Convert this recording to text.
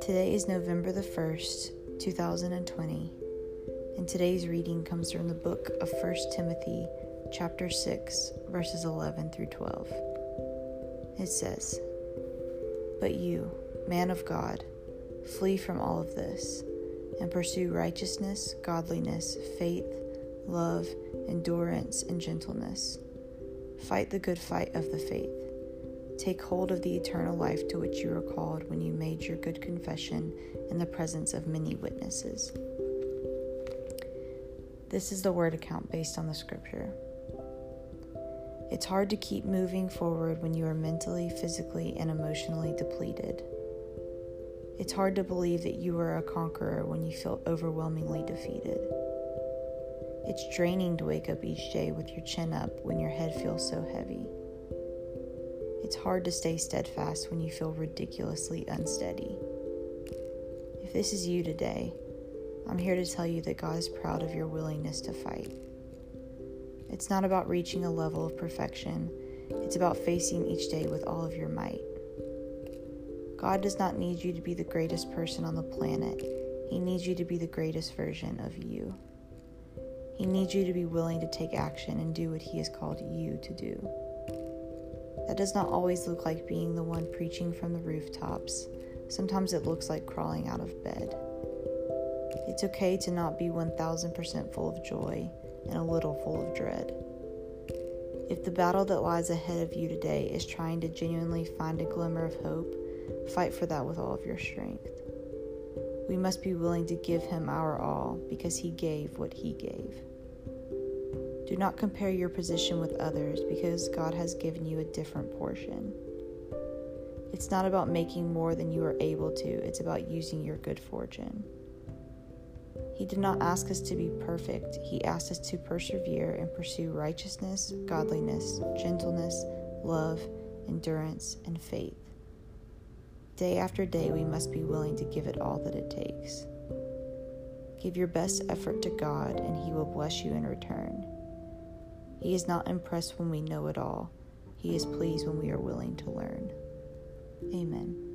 Today is November the 1st, 2020, and today's reading comes from the book of 1 Timothy, chapter 6, verses 11 through 12. It says, But you, man of God, flee from all of this and pursue righteousness, godliness, faith, love, endurance, and gentleness. Fight the good fight of the faith. Take hold of the eternal life to which you were called when you made your good confession in the presence of many witnesses. This is the word account based on the scripture. It's hard to keep moving forward when you are mentally, physically, and emotionally depleted. It's hard to believe that you are a conqueror when you feel overwhelmingly defeated. It's draining to wake up each day with your chin up when your head feels so heavy. It's hard to stay steadfast when you feel ridiculously unsteady. If this is you today, I'm here to tell you that God is proud of your willingness to fight. It's not about reaching a level of perfection, it's about facing each day with all of your might. God does not need you to be the greatest person on the planet, He needs you to be the greatest version of you. He needs you to be willing to take action and do what He has called you to do. That does not always look like being the one preaching from the rooftops. Sometimes it looks like crawling out of bed. It's okay to not be 1000% full of joy and a little full of dread. If the battle that lies ahead of you today is trying to genuinely find a glimmer of hope, fight for that with all of your strength. We must be willing to give Him our all because He gave what He gave. Do not compare your position with others because God has given you a different portion. It's not about making more than you are able to, it's about using your good fortune. He did not ask us to be perfect, He asked us to persevere and pursue righteousness, godliness, gentleness, love, endurance, and faith. Day after day, we must be willing to give it all that it takes. Give your best effort to God, and He will bless you in return. He is not impressed when we know it all. He is pleased when we are willing to learn. Amen.